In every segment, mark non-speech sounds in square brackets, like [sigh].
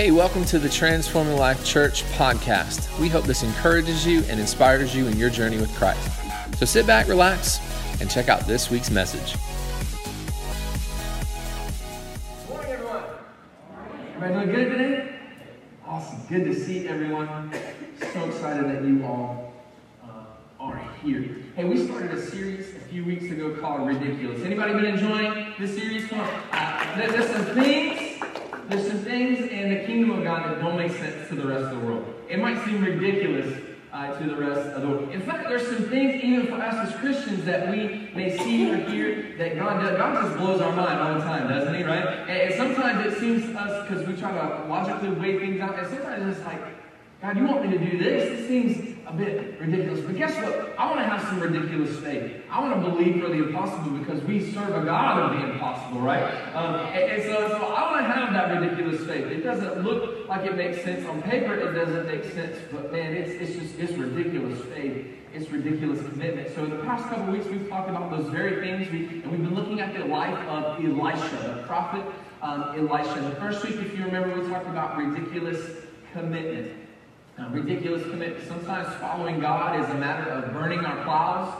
Hey, welcome to the Transforming Life Church podcast. We hope this encourages you and inspires you in your journey with Christ. So sit back, relax, and check out this week's message. Christians that we may see or hear that God does. God just blows our mind all the time, doesn't He? Right? And, and sometimes it seems to us because we try to logically weigh things out, and sometimes it's like, God, you want me to do this? It seems a bit ridiculous. But guess what? I want to have some ridiculous faith. I want to believe for the impossible because we serve a God of the impossible, right? Um, and, and so, so I want to have that ridiculous faith. It doesn't look like it makes sense on paper. It doesn't make sense. But man, it's, it's just it's ridiculous faith. It's ridiculous commitment. So in the past couple weeks, we've talked about those very things. We, and we've been looking at the life of Elisha, the prophet um, Elisha. The first week, if you remember, we talked about ridiculous commitment. Ridiculous commitment. Sometimes following God is a matter of burning our plows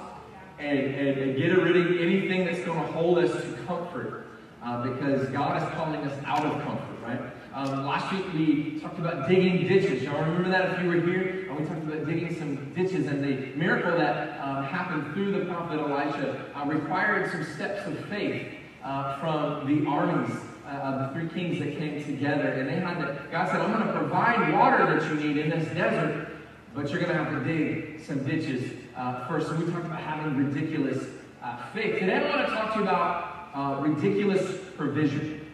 and, and, and getting rid of anything that's going to hold us to comfort uh, because God is calling us out of comfort, right? Um, last week we talked about digging ditches. Y'all remember that if you were here? Uh, we talked about digging some ditches and the miracle that um, happened through the prophet Elisha uh, required some steps of faith uh, from the armies uh, of the three kings that came together. And they had to, God said, I'm going to provide water that you need in this desert, but you're going to have to dig some ditches uh, first. So we talked about having ridiculous uh, faith. Today I want to talk to you about uh, ridiculous provision.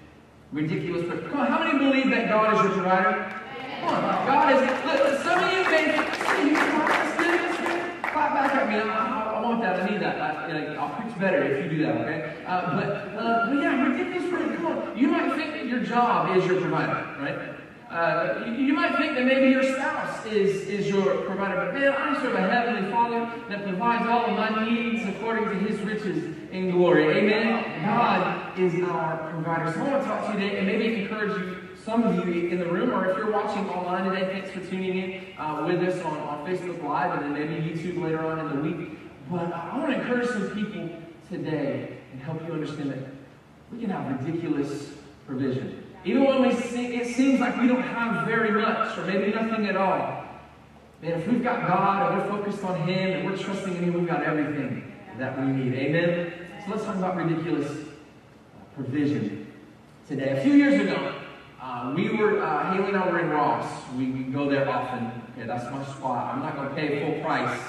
Ridiculous provision. Come on, how many believe that God is your provider? God is. Look, some of you may of you. Clap back at me. I, I, I want that. I need that. I, you know, I'll preach better if you do that. Okay. Uh, but uh, but yeah, provision. Come on. You might think that your job is your provider, right? Uh, you, you might think that maybe your spouse is, is your provider, but man, I serve a heavenly Father that provides all of my needs according to His riches in glory. Amen. God is our provider. So I want to talk to you today and maybe encourage you, some of you in the room, or if you're watching online today, thanks for tuning in uh, with us on, on Facebook Live and then maybe YouTube later on in the week. But I want to encourage some people today and help you understand that we can have ridiculous provision. Even when we see, it seems like we don't have very much, or maybe nothing at all. Man, if we've got God and we're focused on Him and we're trusting in Him, we've got everything that we need. Amen? So let's talk about ridiculous provision today. A few years ago, uh, we were, uh, Haley and I were in Ross. We, we go there often. Okay, that's my spot. I'm not going to pay full price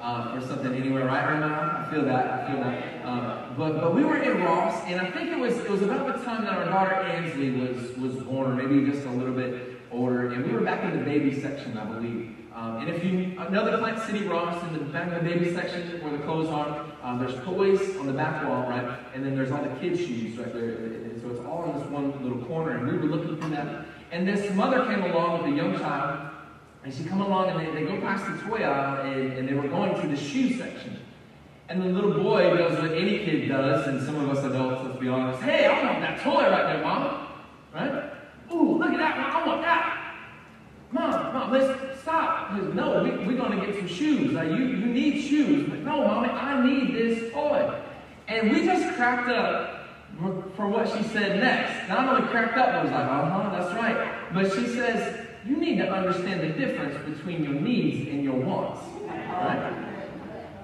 uh, for something anywhere, right, Irma? I feel that. I feel that. Um, but but we were in Ross, and I think it was it was about the time that our daughter Ansley was was born, or maybe just a little bit older, and we were back in the baby section, I believe. Um, and if you know the Plant City Ross, in the back of the baby section where the clothes are, um, there's toys on the back wall, right? And then there's all the kids' shoes right there. So it's all in this one little corner, and we were looking through that. And this mother came along with a young child, and she come along and they, they go past the toy aisle and, and they were going to the shoe section. And the little boy does what any kid does, and some of us adults, let's be honest, hey, I want that toy right there, mama. Right? Ooh, look at that, Mom, I want that. Mom, mom, let's stop. No, we, we're going to get some shoes. Like, you, you need shoes. But no, mommy, I need this toy. And we just cracked up for what she said next. Not only cracked up, but was like, uh-huh, that's right. But she says, you need to understand the difference between your needs and your wants. Right?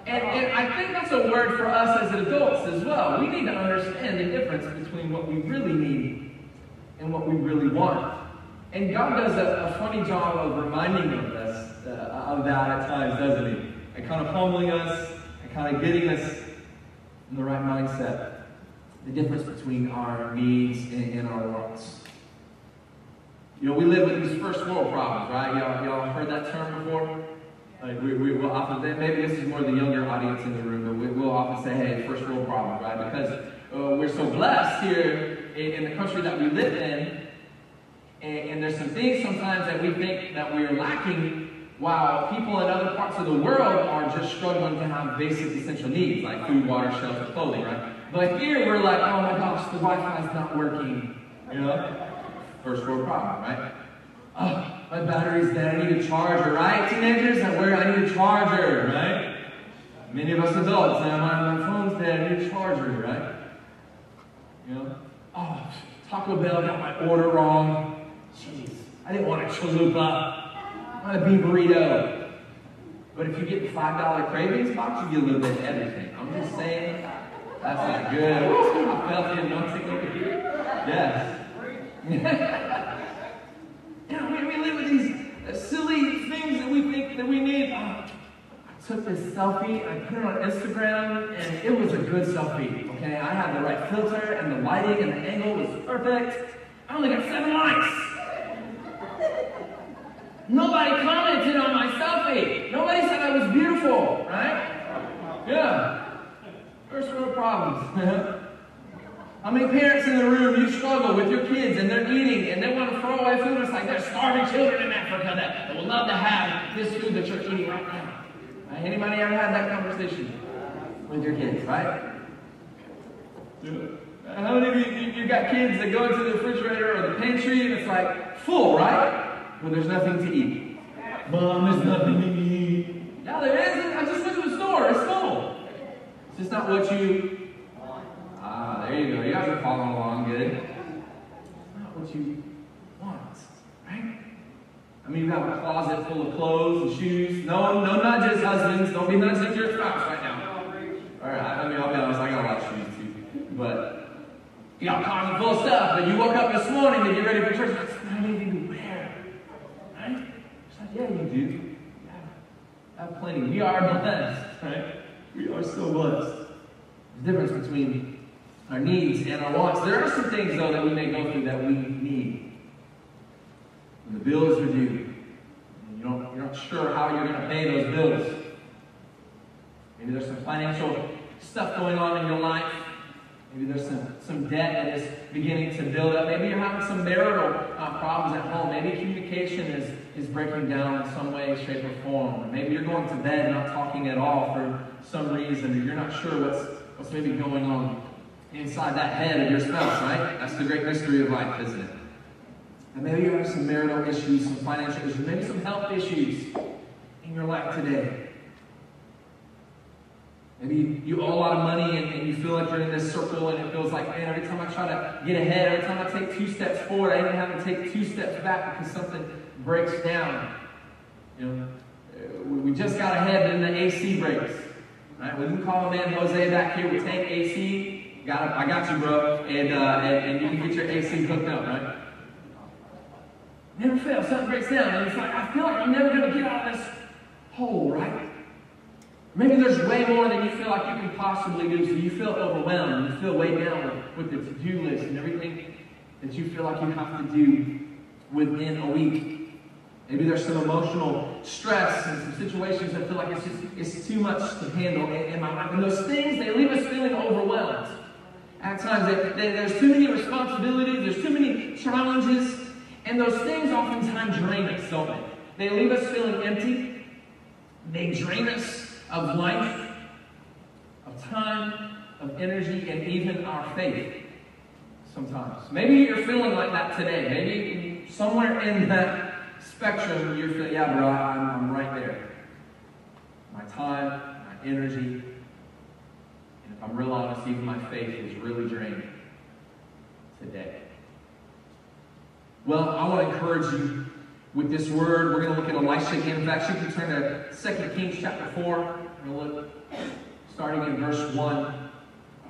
And, and I think that's a word for us as adults as well. We need to understand the difference between what we really need and what we really want. And God does a, a funny job of reminding of us uh, of that at times, doesn't He? And kind of humbling us and kind of getting us in the right mindset. The difference between our needs and, and our wants. You know, we live with these first world problems, right? Y'all, y'all heard that term before? Like we, we will often, maybe this is more the younger audience in the room, but we, will often say, hey, first world problem, right? Because uh, we're so blessed here in, in, the country that we live in, and, and there's some things sometimes that we think that we're lacking while people in other parts of the world are just struggling to have basic essential needs like food, water, shelter, clothing, right? But here we're like, oh my gosh, the Wi-Fi is not working, you know? First world problem, right? Oh, my battery's dead. I need a charger, right? Teenagers, that where I need a charger, right? Many of us adults, now my, my phone's dead. I need a charger, right? You know? Oh, Taco Bell got my order wrong. Jeez, I didn't want a chalupa. I want a beef burrito. But if you get the $5 cravings box, you get a little bit of everything. I'm just saying, that's good. I felt the anointing Yes. [laughs] yeah, we, we live with these uh, silly things that we think that we need. Oh, I took this selfie, I put it on Instagram, and it was a good selfie. Okay, I had the right filter, and the lighting and the angle was perfect. I only got seven likes. Nobody commented on my selfie. Nobody said I was beautiful, right? Yeah. First world problems. [laughs] How many parents in the room, you struggle with your kids and they're eating and they want to throw away food? It's like there's starving children in Africa that, that would love to have this food that you're eating right now. Right? Anybody ever had that conversation with your kids, right? How many of you, you, you got kids that go into the refrigerator or the pantry and it's like full, right? When there's nothing to eat. Mom, there's nothing to eat. Yeah, there is. I just went to the store. It's full. It's just not what you Ah, there you go. You guys are following along good. Not what you want, right? I mean, you have a closet full of clothes and shoes. No, no nudges, husbands. Don't be nudging your spouse right now. All right, I mean, I'll be honest, I got a lot of shoes too. But you got a closet full of stuff, but you woke up this morning and you're ready for church. It's not anything to wear. Right? Like, yeah, you do. Yeah. Have plenty. We are blessed, right? We are so blessed. The difference between our needs and our wants. There are some things, though, that we may go through that we need. When the bills are due, you don't, you're not sure how you're going to pay those bills. Maybe there's some financial stuff going on in your life. Maybe there's some, some debt that is beginning to build up. Maybe you're having some marital uh, problems at home. Maybe communication is, is breaking down in some way, shape, or form. Or maybe you're going to bed not talking at all for some reason, or you're not sure what's, what's maybe going on inside that head of your spouse, right? That's the great mystery of life, isn't it? And maybe you have some marital issues, some financial issues, maybe some health issues in your life today. Maybe you owe a lot of money and, and, you feel like you're in this circle and it feels like, man, every time I try to get ahead, every time I take two steps forward, I even have to take two steps back because something breaks down. You know, we just got ahead and the AC breaks. Right? We can call a man Jose back here We take AC Got it. I got you, bro. And, uh, and, and you can get your AC hooked up, right? Never fails. Something breaks down, and it's like, I feel like I'm never going to get out of this hole, right? Maybe there's way more than you feel like you can possibly do, so you feel overwhelmed. and You feel weighed down with the to-do list and everything that you feel like you have to do within a week. Maybe there's some emotional stress and some situations that feel like it's just it's too much to handle in, my life. And those things, they leave us feeling overwhelmed. At times, they, they, there's too many responsibilities, there's too many challenges, and those things oftentimes drain us, don't they? They leave us feeling empty. They drain us of life, of time, of energy, and even our faith sometimes. Maybe you're feeling like that today. Maybe somewhere in that spectrum, you're feeling, yeah, bro, I'm, I'm right there. My time, my energy, and if I'm real honest, even my faith is really drained today. Well, I want to encourage you with this word. We're going to look at Elisha again. In fact, you can turn to 2 Kings chapter 4. We're going to look starting in verse 1.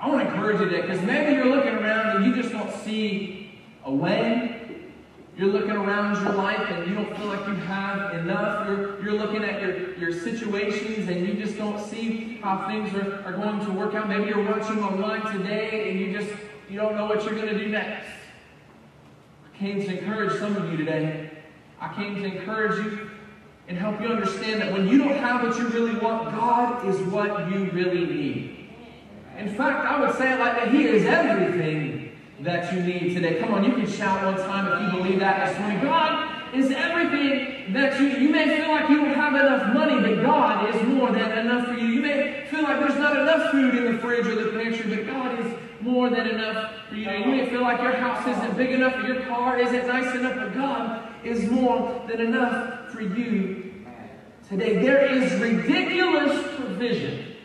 I want to encourage you today because maybe you're looking around and you just don't see a way you're looking around your life and you don't feel like you have enough. You're, you're looking at your, your situations and you just don't see how things are, are going to work out. Maybe you're watching online today and you just you don't know what you're going to do next. I came to encourage some of you today. I came to encourage you and help you understand that when you don't have what you really want, God is what you really need. In fact, I would say it like that He is everything that you need today. Come on, you can shout one time if you believe that this morning. God is everything that you you may feel like you don't have enough money, but God is more than enough for you. You may feel like there's not enough food in the fridge or the pantry, but God is more than enough for you. You may feel like your house isn't big enough or your car isn't nice enough, but God is more than enough for you today. There is ridiculous provision.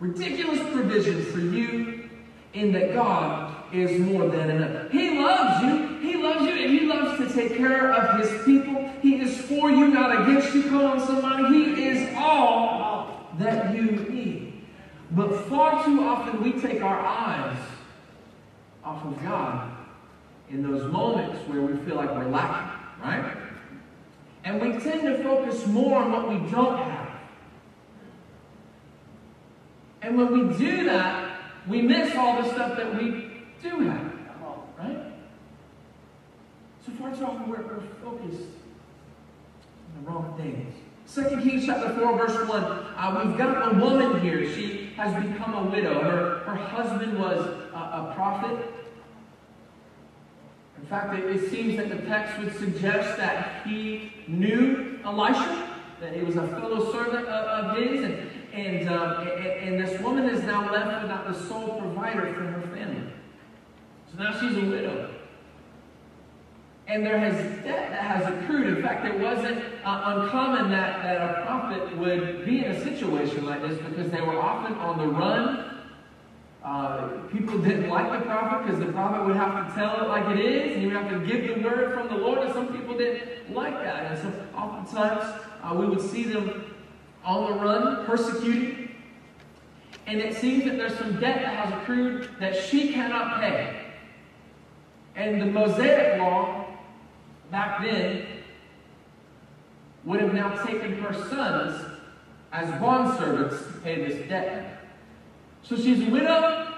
Ridiculous provision for you in that God is more than enough. He loves you. He loves you and He loves to take care of His people. He is for you, not against you. Come on, somebody. He is all that you need. But far too often we take our eyes off of God in those moments where we feel like we're lacking, right? And we tend to focus more on what we don't have. And when we do that, we miss all the stuff that we do have, right? So far too often we're, we're focused on the wrong things. Second Kings chapter 4, verse 1. Uh, we've got a woman here. She has become a widow. Her, her husband was a, a prophet. In fact, it, it, seems that the text would suggest that he knew Elisha, that he was a fellow servant of, of his, and, and, um, and, and this woman is now left without the sole provider for her family. So now she's a widow. And there has debt that has accrued. In fact, it wasn't uh, uncommon that, that a prophet would be in a situation like this because they were often on the run. Uh, people didn't like the prophet because the prophet would have to tell it like it is, and he would have to give the word from the Lord. And some people didn't like that. And so oftentimes uh, we would see them on the run, persecuted. And it seems that there's some debt that has accrued that she cannot pay. And the Mosaic law back then would have now taken her sons as bondservants to pay this debt. So she's a widow,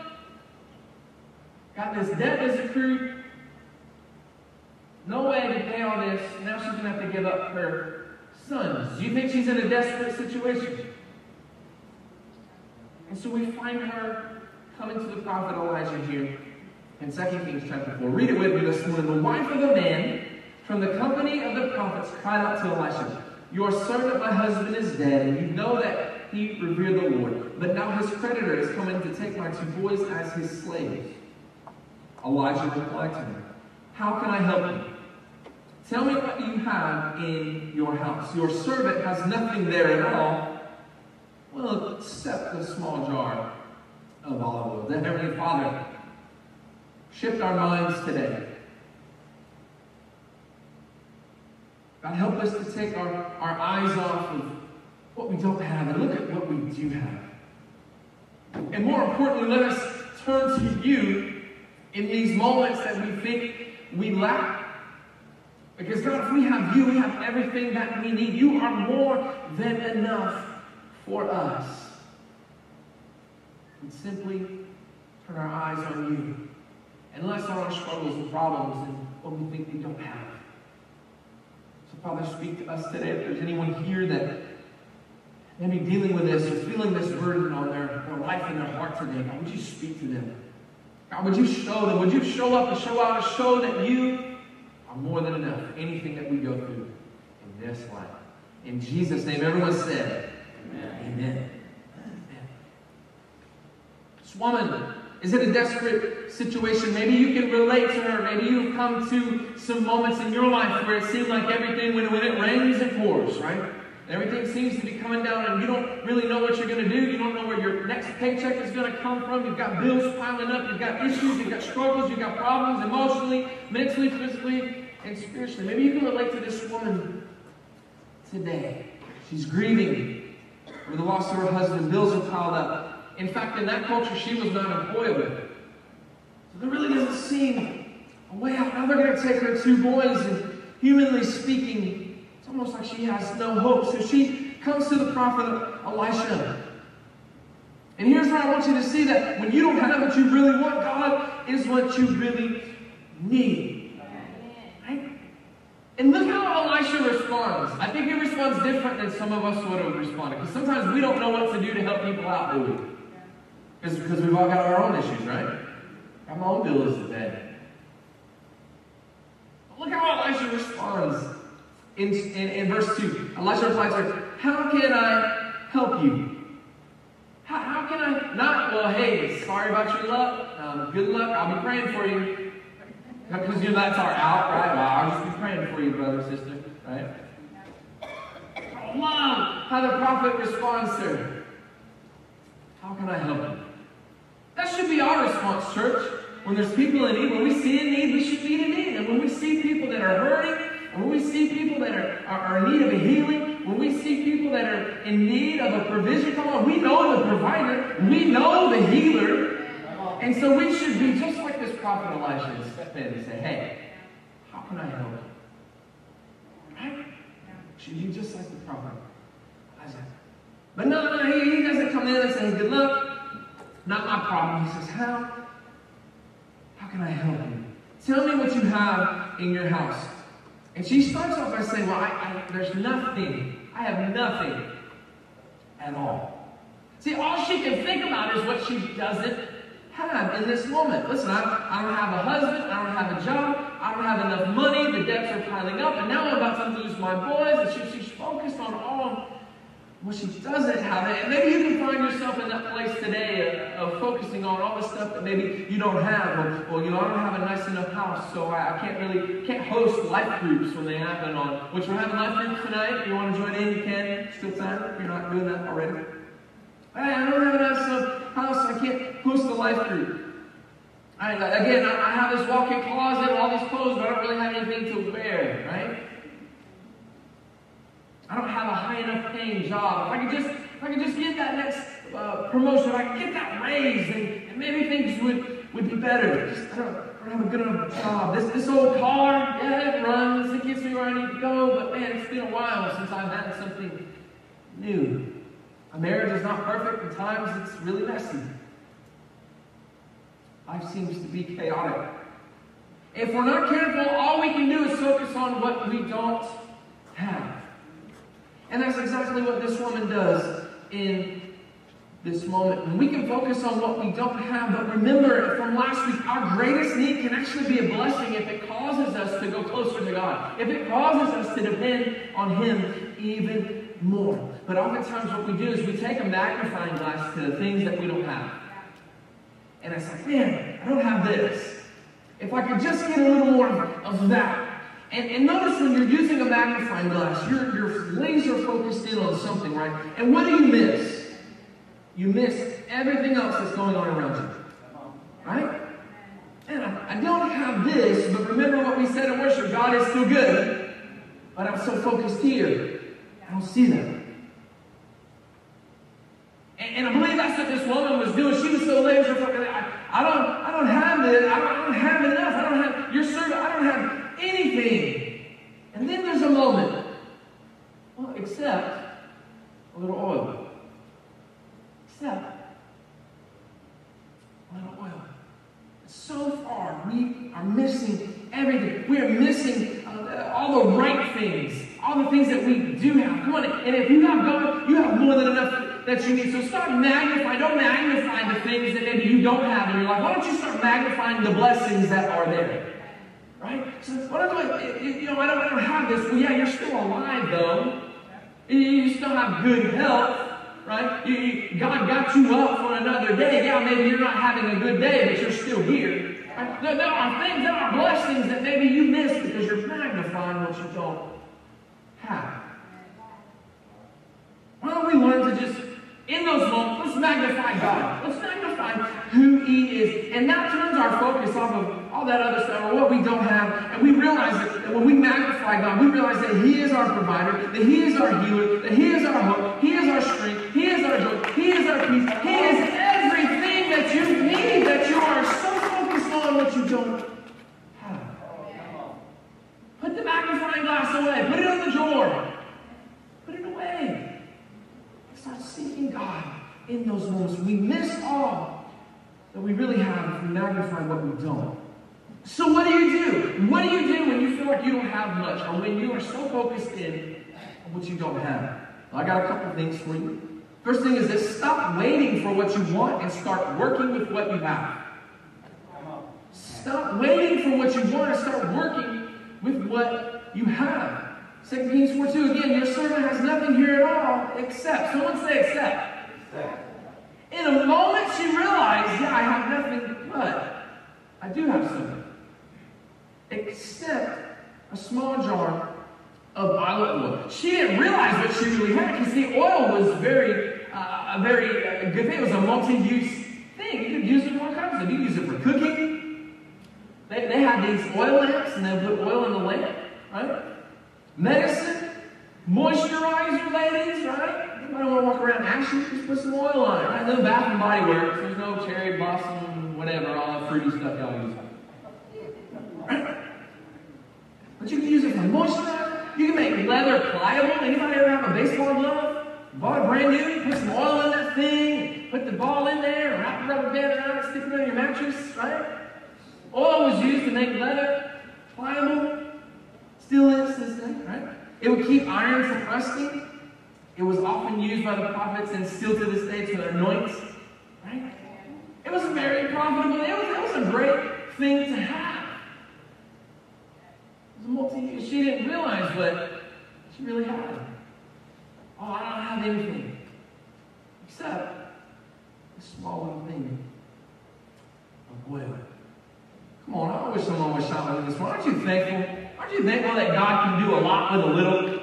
got this debt that's accrued, no way to pay all this. Now she's going to have to give up her sons. Do you think she's in a desperate situation? And so we find her coming to the prophet Elijah here in 2 Kings chapter 4. Read it with me this morning. The wife of a man from the company of the prophets cried out to Elisha, Your servant, my husband, is dead, and you know that he revered the Lord. But now his creditor is coming to take my two boys as his slaves. Elijah replied to him, How can I help you? Tell me what you have in your house. Your servant has nothing there at all, well, except a small jar of olive oil. The Heavenly Father shift our minds today. God, help us to take our, our eyes off of what we don't have and look at what we do have. And more importantly, let us turn to you in these moments that we think we lack. Because, God, if we have you, we have everything that we need. You are more than enough for us. We simply turn our eyes on you and less on our struggles and problems and what we think we don't have. So, Father, speak to us today. If there's anyone here that may be dealing with this or feeling this burden on their, their life and their heart today, God, would you speak to them? God, would you show them? Would you show up and show out and show that you are more than enough for anything that we go through in this life? In Jesus' name, everyone said, Amen. Amen. Amen. This woman is in a desperate situation. Maybe you can relate to her. Maybe you've come to some moments in your life where it seemed like everything, when, when it rains, it pours, right? Everything seems to be coming down, and you don't really know what you're going to do. You don't know where your next paycheck is going to come from. You've got bills piling up. You've got issues. You've got struggles. You've got problems emotionally, mentally, physically, and spiritually. Maybe you can relate to this woman today. She's grieving over the loss of her husband. Bills are piled up. In fact, in that culture, she was not employable. So there really doesn't seem a way out. Now they're going to take her two boys, and humanly speaking, it's almost like she has no hope. So she comes to the prophet Elisha. And here's where I want you to see that when you don't have what you really want, God is what you really need. And look how Elisha responds. I think he responds different than some of us would have responded. Because sometimes we don't know what to do to help people out, do we? Because we've all got our own issues, right? Got my own bills to pay. But look how Elisha responds in, in, in verse 2. Elisha replies to her, How can I help you? How, how can I not, well, well, hey, sorry about your luck. Um, good luck. I'll be praying for you. Because you know, that's our out, right? Well, I'll just be praying for you, brother, sister, right? Love how the prophet responds to her. How can I help you? That should be our response, church. When there's people in need, when we see a need, we should meet a need. And when we see people that are hurting, when we see people that are, are, are, in need of a healing, when we see people that are in need of a provision, come on, we know the provider, we know the healer. And so we should be just like prophet Elijah and step in and say, hey, how can I help you? Right? Should you just like the prophet Elijah. But no, no, he, he doesn't come in and say, good luck, not my problem. He says, how? How can I help you? Tell me what you have in your house. And she starts off by saying, Well, I, I, there's nothing. I have nothing at all. See, all she can think about is what she doesn't have in this moment. Listen, I, I don't have a husband. I don't have a job. I don't have enough money. The debts are piling up. And now I'm about to lose my boys. And she, she's focused on all well, she doesn't have. And maybe you can find yourself in that place today of, of focusing on all the stuff that maybe you don't have. Or, or, you know, I don't have a nice enough house, so I, I, can't really, can't host life groups when they happen on, which we're having life groups tonight. If you want to join in, you can. Still time you're not doing that already. I don't have enough house, I can't host a life group. I, again, I, I have this walk-in closet, all these clothes, but I don't really have anything to wear, right? I don't have a high enough paying job. If I could just, if I could just get that next uh, promotion, if I could get that raise, and, and, maybe things would, would be better. Just, I don't, I don't have a good enough job. This, this old car, yeah, it runs. It gets me where I need to go. But man, it's been a while since I've had something new. A marriage is not perfect. At times, it's really messy. Life seems to be chaotic. If we're not careful, all we can do is focus on what we don't have. And that's exactly what this woman does in this moment. And we can focus on what we don't have, but remember from last week, our greatest need can actually be a blessing if it causes us to go closer to God, if it causes us to depend on Him even more. But oftentimes, what we do is we take a magnifying glass to the things that we don't have. And it's like, man, I don't have this. If I could just get a little more of that, and, and notice when you're using a magnifying glass, you're, you're laser focused in on something, right? And what do you miss? You miss everything else that's going on around you. Right? And I, I don't have this, but remember what we said in worship God is still good. But I'm so focused here, I don't see that. And, I believe that's what this woman was doing. She was so laser focused. I, I don't, I don't have this. I don't, I don't have enough. I don't have your servant. I don't have anything. And then there's a moment. Well, except a little oil. Except a little oil. So far, we are missing everything. We are missing uh, all the right things, all the things that we do have. Come on, and if you have God, you have more than enough that you need. So start magnifying. Don't magnify the things that maybe you don't have in your life. Why don't you start magnifying the blessings that are there? Right? So what I'm doing, you know, I don't, I don't have this. Well, yeah, you're still alive, though. You still have good health, right? You, you, God got you up for another day. Yeah, maybe you're not having a good day, but you're still here. Right? There, there are things, there are blessings that maybe you miss because you're magnifying what you don't have. Why don't we learn to just, in those moments, let's magnify God. Let's magnify who He is. And that turns our focus off of all that other stuff, or what we don't have. And we realize that, when we magnify God, we realize that He is our provider, that He is our healer, that He is our hope, He is our strength, He is our joy, He is our peace, He is everything that you need, that you are so focused on what you don't have. Put the magnifying glass away, put it in the drawer, put it away. Start seeking God in those moments. We miss all that we really have if we magnify what we don't. So what do you do? What do you do when you feel like you don't have much or when you are so focused in what you don't have? Well, I got a couple things for you. First thing is this stop waiting for what you want and start working with what you have. Stop waiting for what you want and start working with what you have. 2 Kings 4 2 again, your servant has nothing here at all except. Someone say except. In a moment she realized yeah, I have nothing, but I do have something. Except a small jar of olive oil. She didn't realize what she really had because the oil was very, uh, a very uh, good thing. It was a multi-use thing. You could use it for all kinds of. You could use it for cooking. They, they had these oil lamps and they put oil in the lamp, right? Medicine, moisturizer, ladies, right? You don't want to walk around ashy, just put some oil on it, right? No Bath and Body Works. There's no cherry blossom, whatever, all the fruity stuff y'all use. [laughs] But you can use it for moisturizer. You can make leather pliable. Anybody ever have a baseball glove? Bought it brand new, put some oil in that thing, put the ball in there, wrap the rubber band around it, stick it on your mattress, right? Oil was used to make leather pliable. Still is this thing, right? It would keep iron from rusting. It was often used by the prophets and still to this day to anoint, right? It was very profitable. It was, it was a great thing to have. It was multi She didn't realize what she really had. Oh, I don't have anything except a small little thing of oil. Come on, I wish someone was shouting this one. Aren't you thankful? Aren't you thankful that God can do a lot with a little?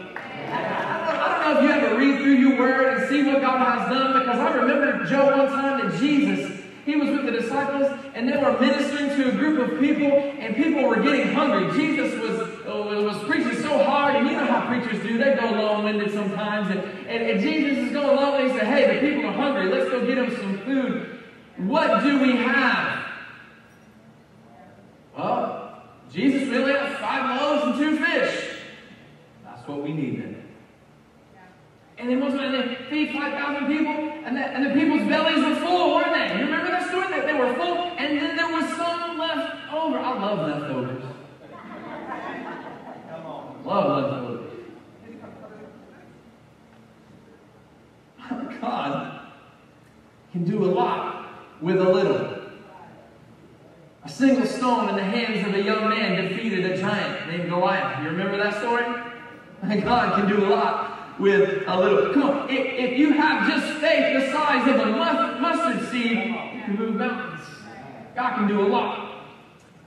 Know if you ever read through your word and see what God has done, because I remember Joe one time that Jesus, he was with the disciples, and they were ministering to a group of people, and people were getting hungry. Jesus was, uh, was preaching so hard, and you know how preachers do. They go long-winded sometimes, and, and, and Jesus is going long, and he said, hey, the people are hungry. Let's go get them some food. What do we have? Well, Jesus really has five loaves and two fish. That's what we need then. And then multiply, and they feed 5,000 people, and the, and the people's bellies were full, weren't they? You remember that story? That they were full, and then there was some left over. I love leftovers. Love leftovers. [laughs] God can do a lot with a little. A single stone in the hands of a young man defeated a giant named Goliath. You remember that story? [laughs] God can do a lot with a little. Come on, if, if you have just faith the size of a mustard seed, you can move mountains. God can do a lot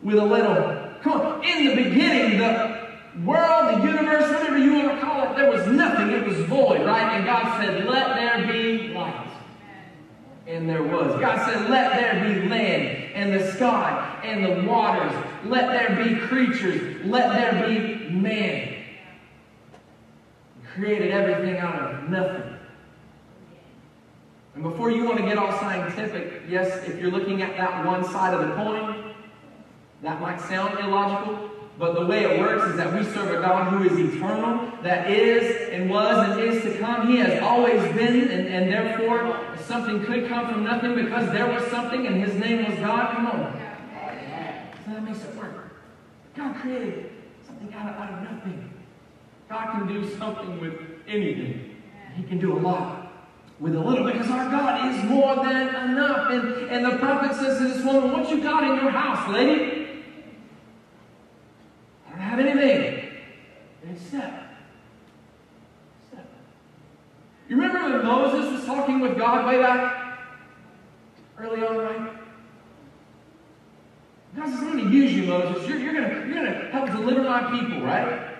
with a little. Come on, in the beginning, the world, the universe, whatever you want to call it, there was nothing. It was void, right? And God said, Let there be light. And there was. God said, Let there be land and the sky and the waters. Let there be creatures. Let there be man created everything out of nothing. And before you want to get all scientific, yes, if you're looking at that one side of the coin, that might sound illogical, but the way it works is that we serve a God who is eternal, that is and was and is to come. He has always been, and, and therefore something could come from nothing because there was something and his name was God. Come on. So that makes it work. God created something out of, out of nothing. God can do something with anything. He can do a lot with a little bit. because our God is more than enough. And, and the prophet says to this woman, What you got in your house, lady? I don't have anything except. except. You remember when Moses was talking with God way back early on, right? God says, I'm going to use you, Moses. You're, you're going you're to help deliver my people, right?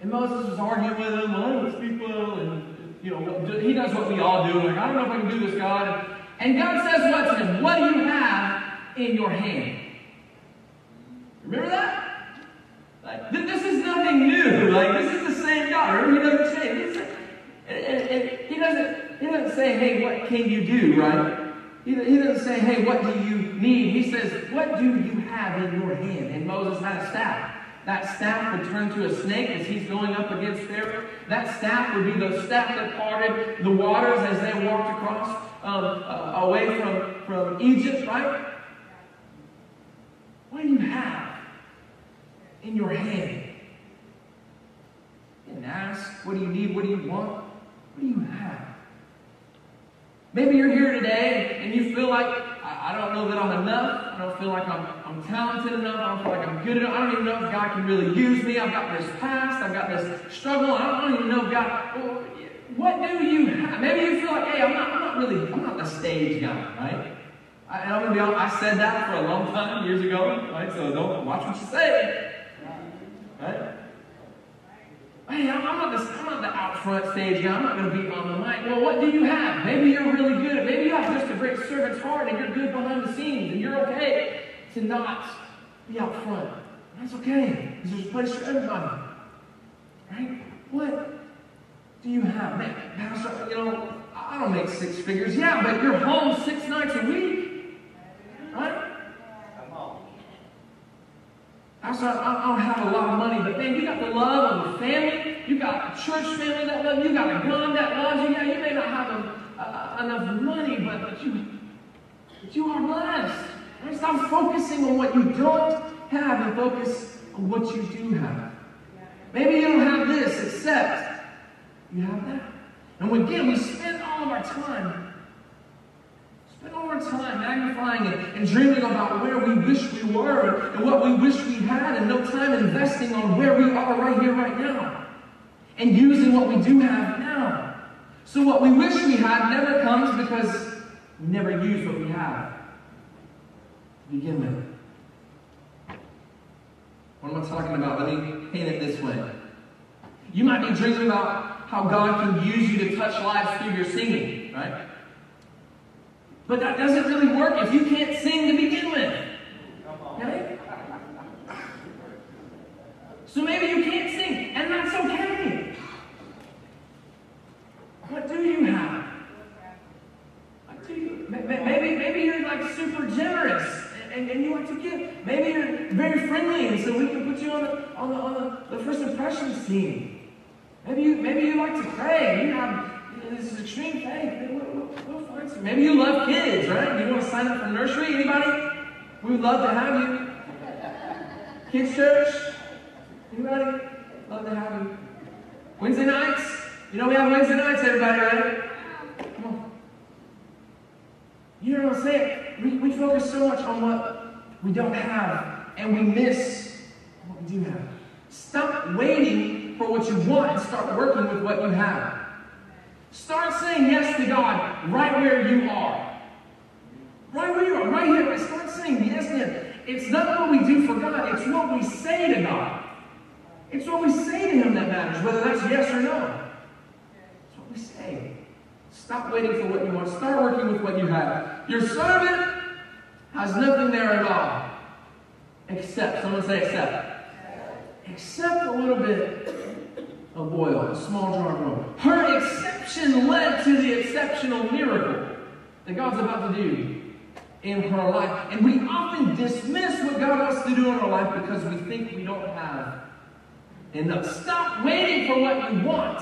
And Moses was arguing with him, well, well, and, you know, he does what we all do. Like, I don't know if I can do this, God. And God says what to him? What do you have in your hand? Remember that? Like, this is nothing new. Like, this is the same God. Remember, he doesn't say, and, and, and he doesn't, he doesn't say, hey, what can you do, right? He, he doesn't say, hey, what do you need? He says, what do you have in your hand? And Moses had a staff. That staff would turn to a snake as he's going up against Pharaoh. That staff would be the staff that parted the waters as they walked across um, uh, away from, from Egypt, right? What do you have in your hand? You ask, what do you need? What do you want? What do you have? Maybe you're here today and you feel like, I, I don't know that I'm enough. I don't feel like I'm, I'm talented enough. I don't feel like I'm good enough. I don't even know if God can really use me. I've got this past. I've got this struggle. I don't, even know God. What do you have? Maybe you feel like, hey, I'm not, I'm not really, I'm not the stage guy, right? I, and I'm gonna be honest, I said that for a long time, years ago, right? So don't watch what you say. Right? Hey, I'm, I'm not the, I'm not the out front stage guy. I'm not going to be on the mic. Well, what do you have? Maybe you're really good. Maybe you have just a great servant's heart and you're good behind the scenes and you're okay to not be out front. That's okay. Because there's a place for everybody. Right? What do you have? Man, Pastor, you know, I don't make six figures. Yeah, but you're home six nights a week. Right? Pastor, I, don't have a lot of money, but man, you got the love of a family. You got a church family that loves you. You got a gun that loves you. Yeah, you may not have a, uh, enough money, but, but, you, but you are blessed. Stop focusing on what you don't have and focus on what you do have. Maybe you don't have this, except you have that. And again, we spend all of our time Spend all our time magnifying it and dreaming about where we wish we were and what we wish we had, and no time investing on where we are right here, right now. And using what we do have now. So what we wish we had never comes because we never use what we have begin with. What am I talking about? Let me paint it this way. You might be dreaming about how God can use you to touch lives through your singing, right? But that doesn't really work if you can't sing to begin with. Okay? So maybe you can't sing, and that's okay. What do you have? What do you? Maybe, maybe you're like super generous and, and you like to give. Maybe you're very friendly, and so we can put you on the on the on the, the first impressions team. Maybe you maybe you like to pray. You have this is extreme faith. We'll, we'll find some. Maybe you love kids, right? You want to sign up for nursery? Anybody? We would love to have you. Kids church? Anybody? Love to have you. Wednesday nights? You know we have Wednesday nights, everybody, right? Come on. You know what I'm saying? We, we focus so much on what we don't have, and we miss what we do have. Stop waiting for what you want and start working with what you have. Start saying yes to God right where you are. Right where you are, right here. Start saying yes to Him. It's not what we do for God, it's what we say to God. It's what we say to Him that matters, whether that's yes or no. We say. Stop waiting for what you want. Start working with what you have. Your servant has nothing there at all. Except, someone say except. Except a little bit of oil, a small jar of oil. Her exception led to the exceptional miracle that God's about to do in her life. And we often dismiss what God wants to do in our life because we think we don't have enough. Stop waiting for what you want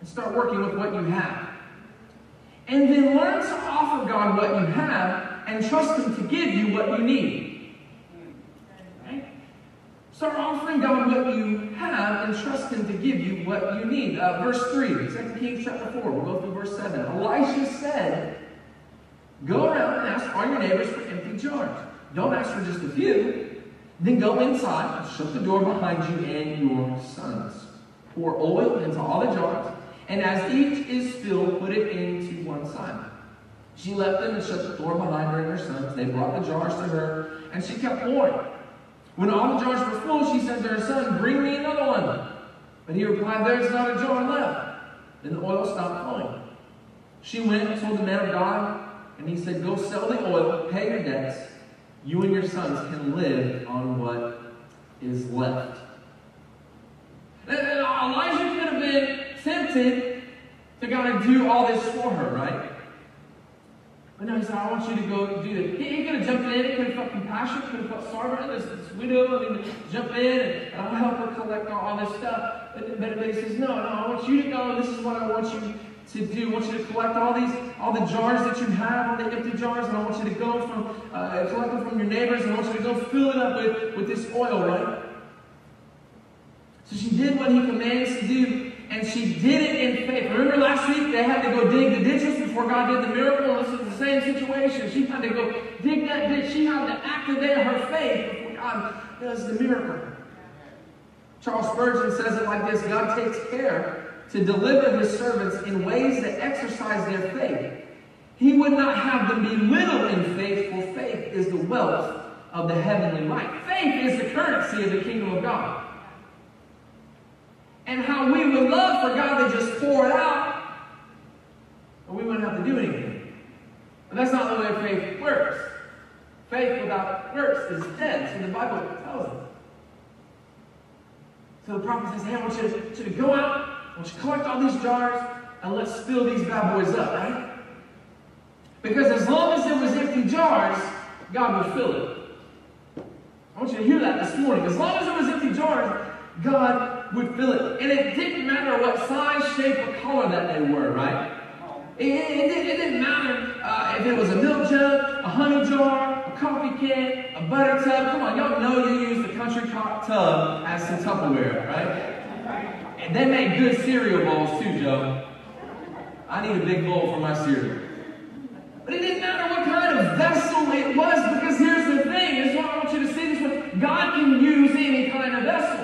and start working with what you have. And then learn to offer God what you have and trust Him to give you what you need. Right? Start offering God what you have and trust Him to give you what you need. Uh, verse 3, 2 Kings chapter 4. We'll go through verse 7. Elisha said, Go around and ask all your neighbors for empty jars. Don't ask for just a few. Then go inside shut the door behind you and your sons. Pour oil into all the jars, and as each is filled, put it into one side. She left them and shut the door behind her and her sons. They brought the jars to her, and she kept pouring. When all the jars were full, she said to her son, Bring me another one. But he replied, There's not a jar left. Then the oil stopped flowing. She went and told the man of God, and he said, Go sell the oil, pay your debts. You and your sons can live on what is left. And Elijah tempted to kind of do all this for her, right? But no, he said, I want you to go do this. He, he could have jumped in, he could have felt compassion, could have felt sorry for this, this widow, I mean, jump in and, I'll help her collect all, all this stuff. But, but, but he says, no, no, I want you to go, this is what I want you to do. I want you to collect all these, all the jars that you have, all the empty jars, and I want you to go from, uh, collect them from your neighbors, and I want you to go fill it up with, with this oil, right? So she did what he commanded us to do, and she did it in faith. Remember last week they had to go dig the ditches before God did the miracle? This is the same situation. She had to go dig that ditch. She had to activate her faith before God does the miracle. Charles Spurgeon says it like this God takes care to deliver his servants in ways that exercise their faith He would not have them be little in faith, for faith is the wealth of the heavenly light. Faith is the currency of the kingdom of God. And how we love for God to just pour it out, but we wouldn't have to do anything. But that's not the way faith works. Faith without works is dead, so the Bible tells us. So the prophet says, hey, I want you to, to go out, I want you to collect all these jars, and let's fill these bad boys up, right? Because as long as it was empty jars, God would fill it. I want you to hear that this morning. As long as it was empty jars, God would fill it. And it didn't matter what size, shape, or color that they were, right? It, it, it, it didn't matter uh, if it was a milk jug, a honey jar, a coffee can, a butter tub. Come on, y'all know you use the country tub as some Tupperware, right? And they make good cereal bowls too, Joe. I need a big bowl for my cereal. But it didn't matter what kind of vessel it was, because here's the thing. This is what I want you to see this one. God can use any kind of vessel.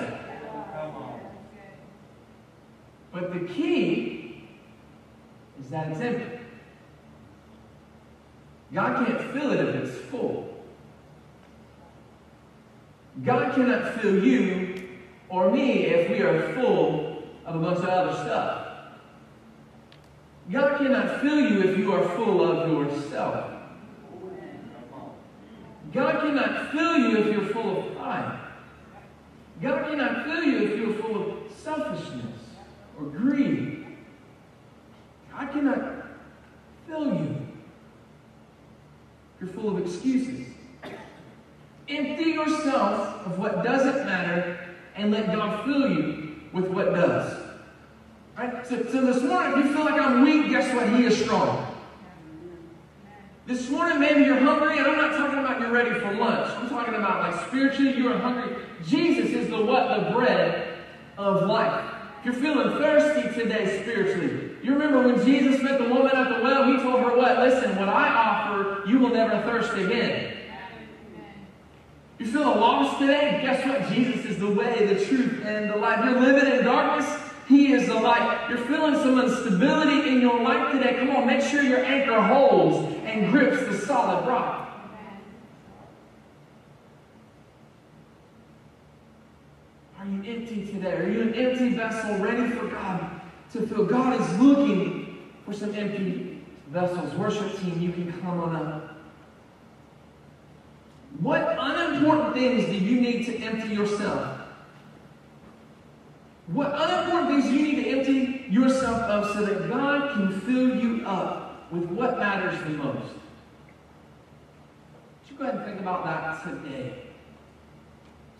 But the key is that it's empty. God can't fill it if it's full. God cannot fill you or me if we are full of a bunch of other stuff. God cannot fill you if you are full of yourself. God cannot fill you if you're full of pride. God cannot fill you if you're full of selfishness or greed. God cannot fill you you're full of excuses. Empty yourself of what doesn't matter and let God fill you with what does. Right? So, so this morning, if you feel like I'm weak, guess what? He is strong. This morning, maybe you're hungry, and I'm not talking about you're ready for lunch. I'm talking about like spiritually, you are hungry. Jesus is the what? The bread of life. You're feeling thirsty today spiritually, you remember when Jesus met the woman at the well, he told her what? Listen, what I offer, you will never thirst again. You feel lost today? Guess what? Jesus is the way, the truth, and the life. You're living in darkness. He is the light. You're feeling some instability in your life today. Come on, make sure your anchor holds and grips the solid rock. Are you empty today? Are you an empty vessel ready for God to fill? God is looking for some empty vessels. Worship team, you can come on up. What unimportant things do you need to empty yourself? What unimportant things you need to empty yourself of so that God can fill you up with what matters the most? Would you go ahead and think about that today?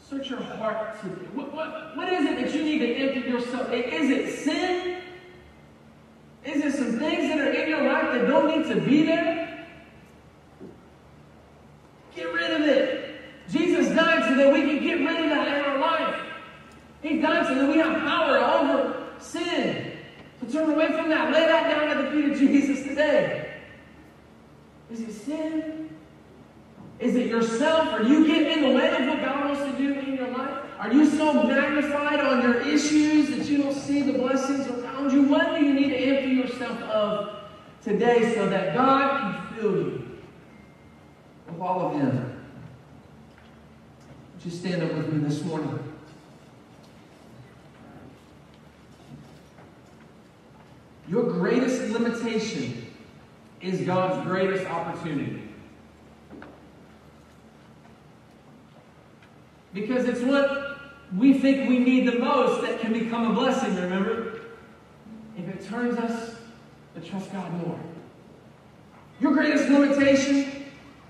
Search your heart today. What, what, what is it that you need to empty yourself? Is it sin? Is it some things that are in your life that don't need to be there? Get rid of it. Jesus died so that we can get rid of that in our life. He died so that we have power over sin. So turn away from that. Lay that down at the feet of Jesus today. Is it sin? Is it yourself? Are you getting in the way of what God wants to do in your life? Are you so magnified on your issues that you don't see the blessings around you? What do you need to empty yourself of today so that God can fill you with all of Him? Would you stand up with me this morning? Your greatest limitation is God's greatest opportunity. Because it's what we think we need the most that can become a blessing, remember? If it turns us to trust God more. Your greatest limitation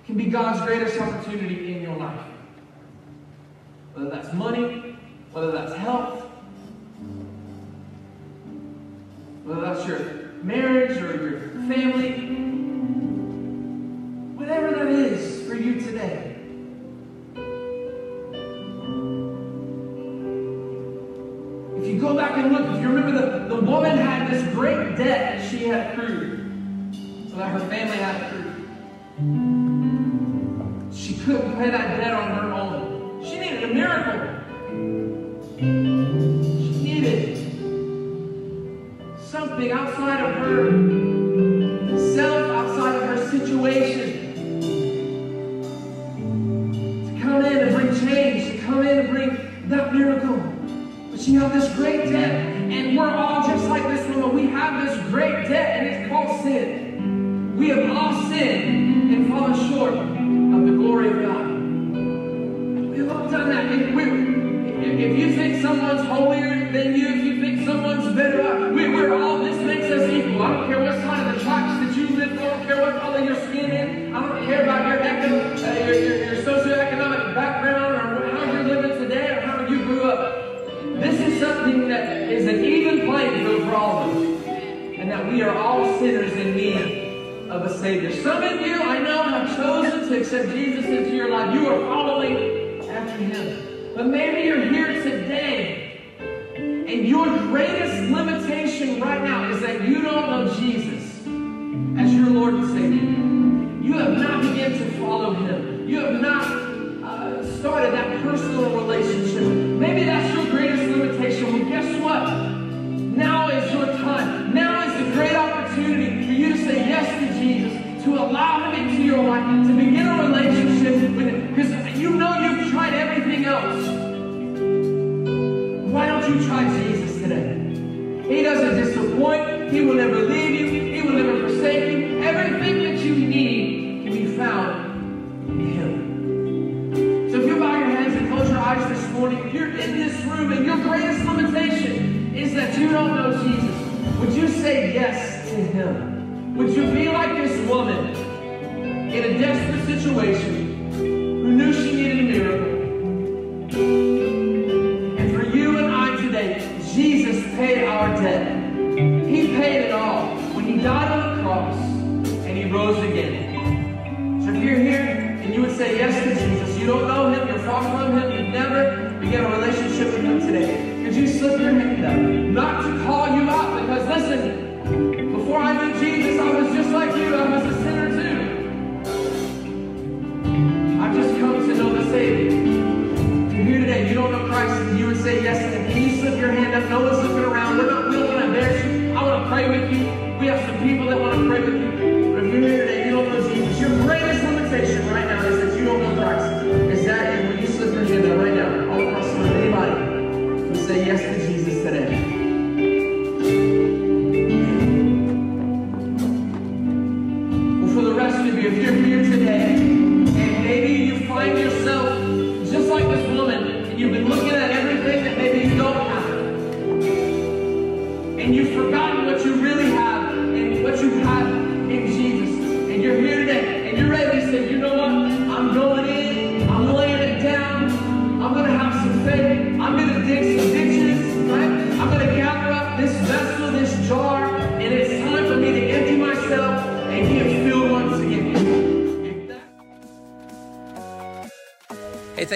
can be God's greatest opportunity in your life. Whether that's money, whether that's health, whether that's your marriage or your family, She couldn't pay that debt on her own. She needed a miracle. Jesus, to allow Him into your life, to begin a relationship with Him. Because you know you've tried everything else. Why don't you try Jesus today? He doesn't disappoint. He will never leave you. He will never forsake you. Everything that you need can be found in Him. So if you bow your hands and close your eyes this morning, if you're in this room and your greatest limitation is that you don't know Jesus, would you say yes to Him? Would you be like this woman in a desperate situation?